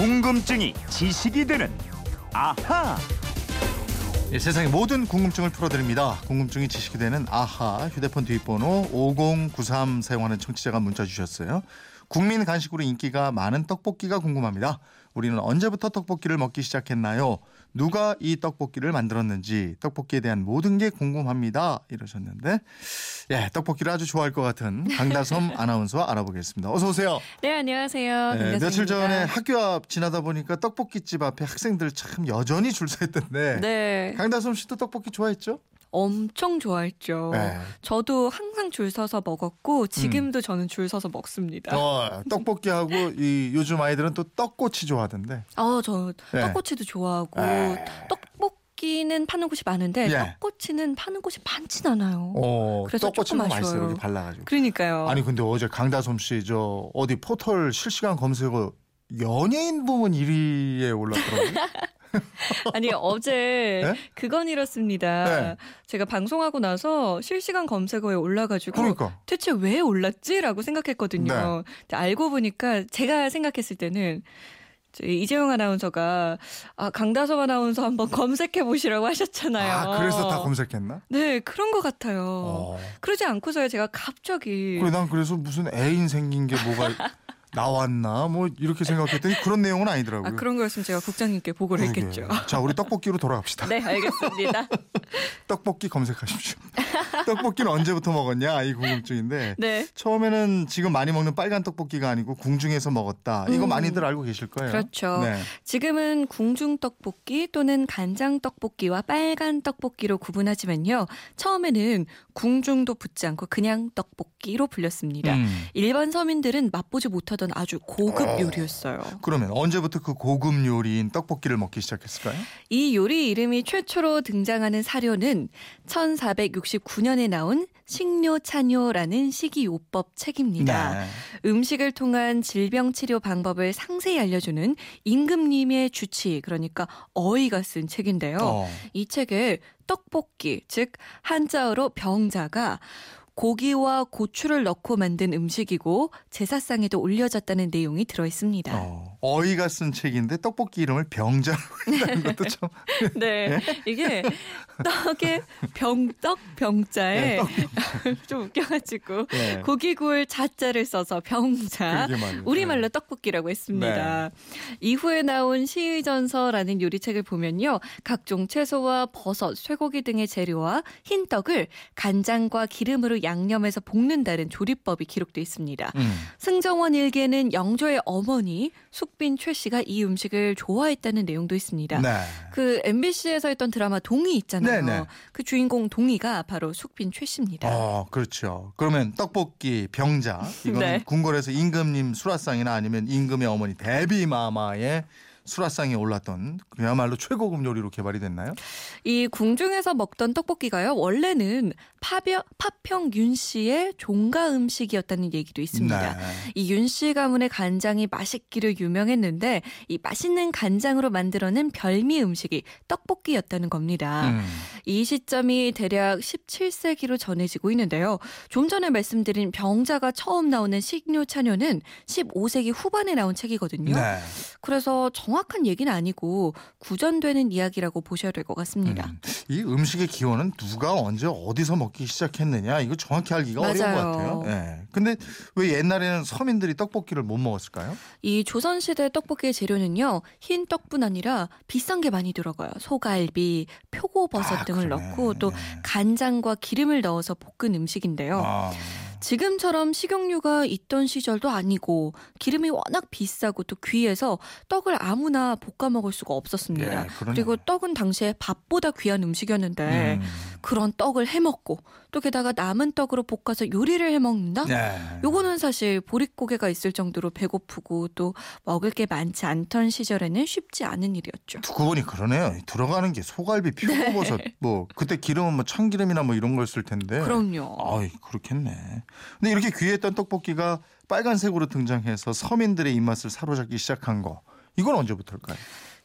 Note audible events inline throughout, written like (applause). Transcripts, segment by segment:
궁금증이 지식이 되는 아하. 예, 세상의 모든 궁금증을 풀어드립니다. 궁금증이 지식이 되는 아하 휴대폰 뒷번호 5093 사용하는 청취자가 문자 주셨어요. 국민 간식으로 인기가 많은 떡볶이가 궁금합니다. 우리는 언제부터 떡볶이를 먹기 시작했나요? 누가 이 떡볶이를 만들었는지 떡볶이에 대한 모든 게 궁금합니다. 이러셨는데 예, 떡볶이를 아주 좋아할 것 같은 강다솜 (laughs) 아나운서와 알아보겠습니다. 어서 오세요. 네, 안녕하세요. 네, 며칠 전에 학교 앞 지나다 보니까 떡볶이집 앞에 학생들 참 여전히 줄 서 있던데 네, 강다솜 씨도 떡볶이 좋아했죠? 엄청 좋아했죠. 네. 저도 항상 줄 서서 먹었고 지금도 저는 줄 서서 먹습니다. 어, 떡볶이하고 이 요즘 아이들은 또 떡꼬치 좋아하던데. 아, 저 네. 떡꼬치도 좋아하고 에. 떡볶이는 파는 곳이 많은데 예. 떡꼬치는 파는 곳이 많진 않아요. 어, 그래서 떡꼬치는 조금 맛있어요. 이렇게 발라가지고. 그러니까요. 아니 근데 어제 강다솜 씨 저 어디 포털 실시간 검색어 연예인 부문 1위에 올랐더라고요. (laughs) (laughs) 아니 어제 네? 그건 이렇습니다. 네. 제가 방송하고 나서 실시간 검색어에 올라가지고 그러니까. 대체 왜 올랐지라고 생각했거든요. 네. 알고 보니까 제가 생각했을 때는 이재용 아나운서가 아 강다솜 아나운서 한번 (laughs) 검색해 보시라고 하셨잖아요. 아 그래서 다 검색했나? 네 그런 것 같아요. 어. 그러지 않고서야 제가 갑자기 그래 난 그래서 무슨 애인 생긴 게 뭐가 (laughs) 나왔나 뭐 이렇게 생각했더니 그런 내용은 아니더라고요. 아 그런 거였으면 제가 국장님께 보고를 그러게. 했겠죠. 자 우리 떡볶이로 돌아갑시다. 네 알겠습니다. (laughs) 떡볶이 검색하십시오. 떡볶이는 언제부터 먹었냐 이 궁금증인데 네. 처음에는 지금 많이 먹는 빨간 떡볶이가 아니고 궁중에서 먹었다. 이거 음. 많이들 알고 계실 거예요. 그렇죠. 네. 지금은 궁중 떡볶이 또는 간장 떡볶이와 빨간 떡볶이로 구분하지만요. 처음에는 궁중도 붙지 않고 그냥 떡볶이로 불렸습니다. 음. 일반 서민들은 맛보지 못하던 아주 고급 어. 요리였어요. 그러면 언제부터 그 고급 요리인 떡볶이를 먹기 시작했을까요? 이 요리 이름이 최초로 등장하는 사료는 1469년에 나온 식료찬요라는 식이요법 책입니다. 네. 음식을 통한 질병 치료 방법을 상세히 알려주는 임금님의 주치, 그러니까 어이가 쓴 책인데요. 어. 이 책에 떡볶이, 즉 한자어로 병자가 고기와 고추를 넣고 만든 음식이고 제사상에도 올려졌다는 내용이 들어 있습니다. 어. 어이가 쓴 책인데 떡볶이 이름을 병자라고 (laughs) 했다는 것도 참 네, 이게 떡의 병떡 병자에 네, 떡 (laughs) 좀 웃겨가지고 네. 고기 구울 자자를 써서 병자. 우리말로 네. 떡볶이라고 했습니다. 이후에 나온 시의전서라는 요리책을 보면요. 각종 채소와 버섯, 쇠고기 등의 재료와 흰 떡을 간장과 기름으로 양 념해서 볶는다는 조리법이 기록돼 있습니다. 음. 승정원 일기에는 영조의 어머니 숙빈 최 씨가 이 음식을 좋아했다는 내용도 있습니다. 네. 그 MBC에서 했던 드라마 동이 있잖아요. 네네. 그 주인공 동이가 바로 숙빈 최 씨입니다. 어, 그렇죠. 그러면 떡볶이 병자 이건 (laughs) 네. 궁궐에서 임금님 수라상이나 아니면 임금의 어머니 대비마마의 수라상에 올랐던 그야말로 최고급 요리로 개발이 됐나요? 이 궁중에서 먹던 떡볶이가요. 원래는 파병, 파평 윤 씨의 종가 음식이었다는 얘기도 있습니다. 네. 이윤 씨 가문의 간장이 맛있기로 유명했는데 이 맛있는 간장으로 만들어낸 별미 음식이 떡볶이였다는 겁니다. 음. 이 시점이 대략 17세기로 전해지고 있는데요. 좀 전에 말씀드린 병자가 처음 나오는 식료차료는 15세기 후반에 나온 책이거든요. 네. 그래서 정확 한 얘기는 아니고 구전되는 이야기라고 보셔야 될 것 같습니다. 음. 이 음식의 기원은 누가 언제 어디서 먹기 시작했느냐 이거 정확히 알기가 어려운 것 맞아요. 같아요. 예. 근데 왜 옛날에는 서민들이 떡볶이를 못 먹었을까요? 이 조선시대 떡볶이의 재료는요, 흰 떡뿐 아니라 비싼 게 많이 들어가요. 소갈비, 표고버섯 아, 등을 그러네. 넣고 또 네. 간장과 기름을 넣어서 볶은 음식인데요. 아. 지금처럼 식용유가 있던 시절도 아니고 기름이 워낙 비싸고 또 귀해서 떡을 아무나 볶아 먹을 수가 없었습니다. 예, 그러네. 그리고 떡은 당시에 밥보다 귀한 음식이었는데 음. 그런 떡을 해 먹고 또 게다가 남은 떡으로 볶아서 요리를 해 먹는다? 네. 요거는 사실 보릿고개가 있을 정도로 배고프고 또 먹을 게 많지 않던 시절에는 쉽지 않은 일이었죠. 두고 보니 그러네요. 들어가는 게 소갈비, 표고버섯, 뭐 그때 기름은 뭐 참기름이나 뭐 이런 걸 쓸 텐데. 그럼요. 아이 그렇겠네. 근데 이렇게 귀했던 떡볶이가 빨간색으로 등장해서 서민들의 입맛을 사로잡기 시작한 거 이건 언제부터일까요?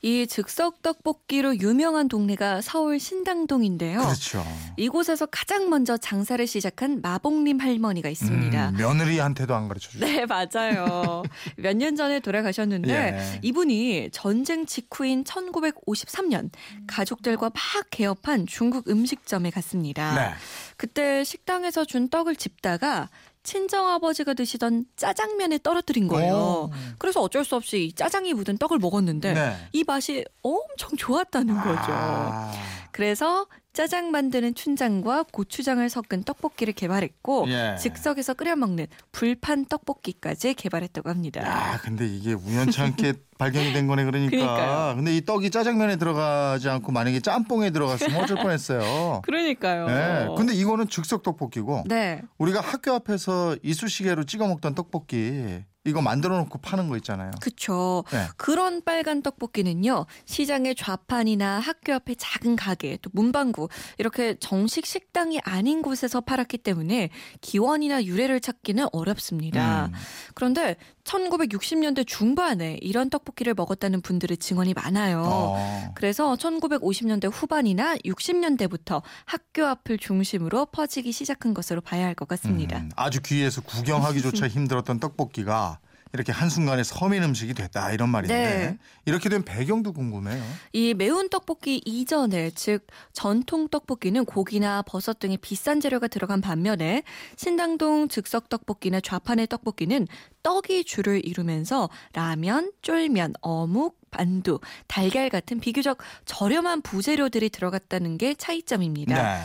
이 즉석 떡볶이로 유명한 동네가 서울 신당동인데요. 그렇죠. 이곳에서 가장 먼저 장사를 시작한 마봉님 할머니가 있습니다. 음, 며느리한테도 안 가르쳐 주죠. 네, 맞아요. 몇 년 전에 돌아가셨는데 예. 이분이 전쟁 직후인 1953년 가족들과 막 개업한 중국 음식점에 갔습니다. 네. 그때 식당에서 준 떡을 집다가 친정아버지가 드시던 짜장면에 떨어뜨린 거예요. 오. 그래서 어쩔 수 없이 이 짜장이 묻은 떡을 먹었는데 네. 이 맛이 엄청 좋았다는 거죠. 아, 그래서 짜장 만드는 춘장과 고추장을 섞은 떡볶이를 개발했고 예. 즉석에서 끓여 먹는 불판 떡볶이까지 개발했다고 합니다. 야, 근데 이게 우연치 않게 발견이 된 거네 그러니까. 그러니까요. 근데 이 떡이 짜장면에 들어가지 않고 만약에 짬뽕에 들어갔으면 어쩔 뻔했어요. (laughs) 그러니까요. 네. 근데 이거는 즉석 떡볶이고 네. 우리가 학교 앞에서 이쑤시개로 찍어 먹던 떡볶이 이거 만들어 놓고 파는 거 있잖아요. 그쵸. 네. 그런 빨간 떡볶이는요, 시장의 좌판이나 학교 앞의 작은 가게, 또 문방구, 이렇게 정식 식당이 아닌 곳에서 팔았기 때문에 기원이나 유래를 찾기는 어렵습니다. 음. 그런데 1960년대 중반에 이런 떡볶이를 먹었다는 분들의 증언이 많아요. 어. 그래서 1950년대 후반이나 60년대부터 학교 앞을 중심으로 퍼지기 시작한 것으로 봐야 할 것 같습니다. 음, 아주 귀에서 구경하기조차 힘들었던 떡볶이가 이렇게 한순간에 서민 음식이 됐다 이런 말인데 네. 이렇게 된 배경도 궁금해요. 이 매운 떡볶이 이전에 즉 전통 떡볶이는 고기나 버섯 등의 비싼 재료가 들어간 반면에 신당동 즉석 떡볶이나 좌판의 떡볶이는 떡이 주를 이루면서 라면, 쫄면, 어묵, 만두, 달걀 같은 비교적 저렴한 부재료들이 들어갔다는 게 차이점입니다. 네.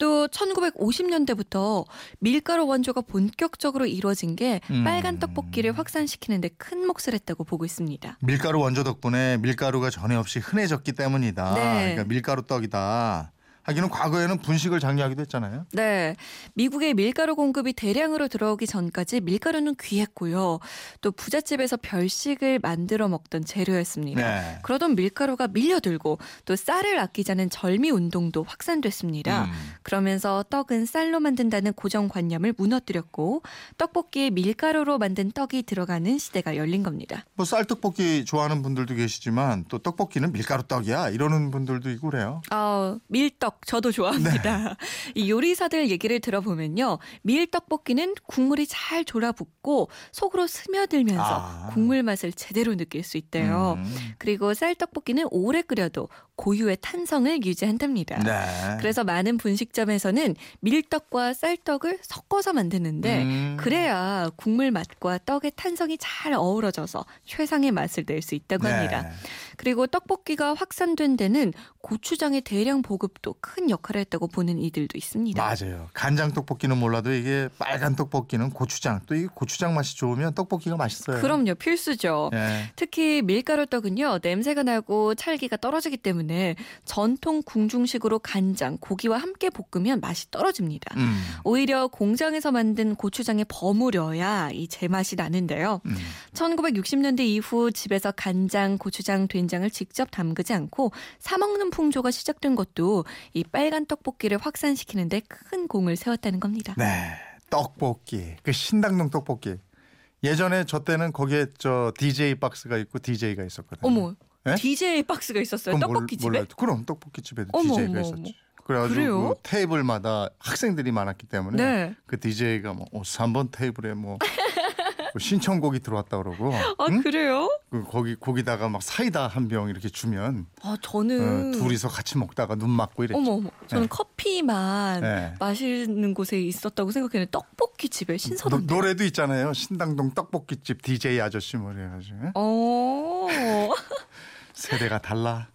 또 1950년대부터 밀가루 원조가 본격적으로 이루어진 게 음. 빨간 떡볶이를 확산시키는 데 큰 몫을 했다고 보고 있습니다. 밀가루 원조 덕분에 밀가루가 전에 없이 흔해졌기 때문이다. 네. 그러니까 밀가루 떡이다. 하기는 과거에는 분식을 장려하기도 했잖아요. 네. 미국의 밀가루 공급이 대량으로 들어오기 전까지 밀가루는 귀했고요. 또 부잣집에서 별식을 만들어 먹던 재료였습니다. 네. 그러던 밀가루가 밀려들고 또 쌀을 아끼자는 절미 운동도 확산됐습니다. 음. 그러면서 떡은 쌀로 만든다는 고정관념을 무너뜨렸고 떡볶이에 밀가루로 만든 떡이 들어가는 시대가 열린 겁니다. 뭐 쌀떡볶이 좋아하는 분들도 계시지만 또 떡볶이는 밀가루 떡이야 이러는 분들도 있고 그래요. 아, 밀떡 저도 좋아합니다. 네. (laughs) 이 요리사들 얘기를 들어보면요. 밀떡볶이는 국물이 잘 졸아붙고 속으로 스며들면서 아. 국물 맛을 제대로 느낄 수 있대요. 음. 그리고 쌀떡볶이는 오래 끓여도 고유의 탄성을 유지한답니다. 네. 그래서 많은 분식점에서는 밀떡과 쌀떡을 섞어서 만드는데 음. 그래야 국물 맛과 떡의 탄성이 잘 어우러져서 최상의 맛을 낼 수 있다고 네. 합니다. 그리고 떡볶이가 확산된 데는 고추장의 대량 보급도 큰 역할을 했다고 보는 이들도 있습니다. 맞아요. 간장 떡볶이는 몰라도 이게 빨간 떡볶이는 고추장 또 이 고추장 맛이 좋으면 떡볶이가 맛있어요. 그럼요, 필수죠. 예. 특히 밀가루 떡은요 냄새가 나고 찰기가 떨어지기 때문에 전통 궁중식으로 간장, 고기와 함께 볶으면 맛이 떨어집니다. 음. 오히려 공장에서 만든 고추장에 버무려야 이 제맛이 나는데요. 음. 1960년대 이후 집에서 간장, 고추장, 된장 을 직접 담그지 않고 사 먹는 풍조가 시작된 것도 이 빨간 떡볶이를 확산시키는데 큰 공을 세웠다는 겁니다. 네. 떡볶이. 그 신당동 떡볶이. 예전에 저 때는 거기에 저 DJ 박스가 있고 DJ가 있었거든요. 어머, 예? DJ 박스가 있었어요. 그건 몰- 떡볶이 집에? 몰라요. 그럼 떡볶이 집에도 어머, DJ가 어머, 있었지. 그래가지고? 그 테이블마다 학생들이 많았기 때문에 네. 그 DJ가 뭐 어, 3번 테이블에 뭐, 뭐 신청곡이 들어왔다 그러고 아 응? 그래요? 그 거기 거기다가 막 사이다 한 병 이렇게 주면 아 어, 저는 둘이서 같이 먹다가 눈 맞고 이랬죠. 어머 어머 저는 네. 커피만 네. 마시는 곳에 있었다고 생각했는데 떡볶이 집에 신선한 노, 노래도 있잖아요. 신당동 떡볶이 집 DJ 아저씨 뭐 이래가지고 어. (laughs) 세대가 달라.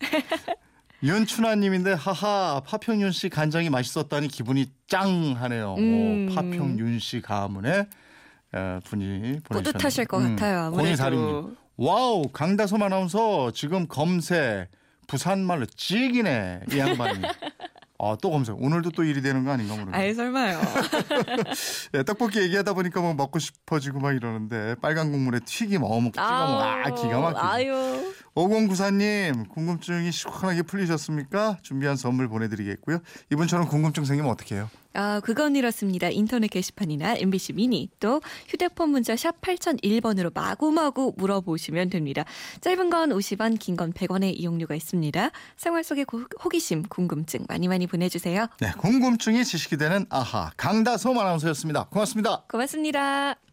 윤춘아님인데 하하 파평윤 씨 간장이 맛있었다니 기분이 짱 하네요. 음. 오, 파평윤 씨 가문에 어, 분이 보내주셨네요. 뿌듯하실 것 같아요, 아무래도. 와우 강다솜 아나운서 지금 검색 부산말로 찌기네 이 양반이. (laughs) 아, 또 검색. 오늘도 또 일이 되는 거 아닌가 모르겠네. 아예 설마요. 예, (laughs) 떡볶이 얘기하다 보니까 뭐 먹고 싶어지고 막 이러는데 빨간 국물에 튀김 어묵 찍어 먹어. 아, 기가 막히죠. 아유. 5094님 궁금증이 시원하게 풀리셨습니까? 준비한 선물 보내드리겠고요. 이분처럼 궁금증 생기면 어떻게 해요? 아, 그건 이렇습니다. 인터넷 게시판이나 MBC 미니 또 휴대폰 문자 샵 8001번으로 마구마구 물어보시면 됩니다. 짧은 건 50원, 긴 건 100원의 이용료가 있습니다. 생활 속의 고- 호기심, 궁금증 많이 많이 보내주세요. 네, 궁금증이 지식이 되는 아하 강다솜 아나운서였습니다. 고맙습니다. 고맙습니다.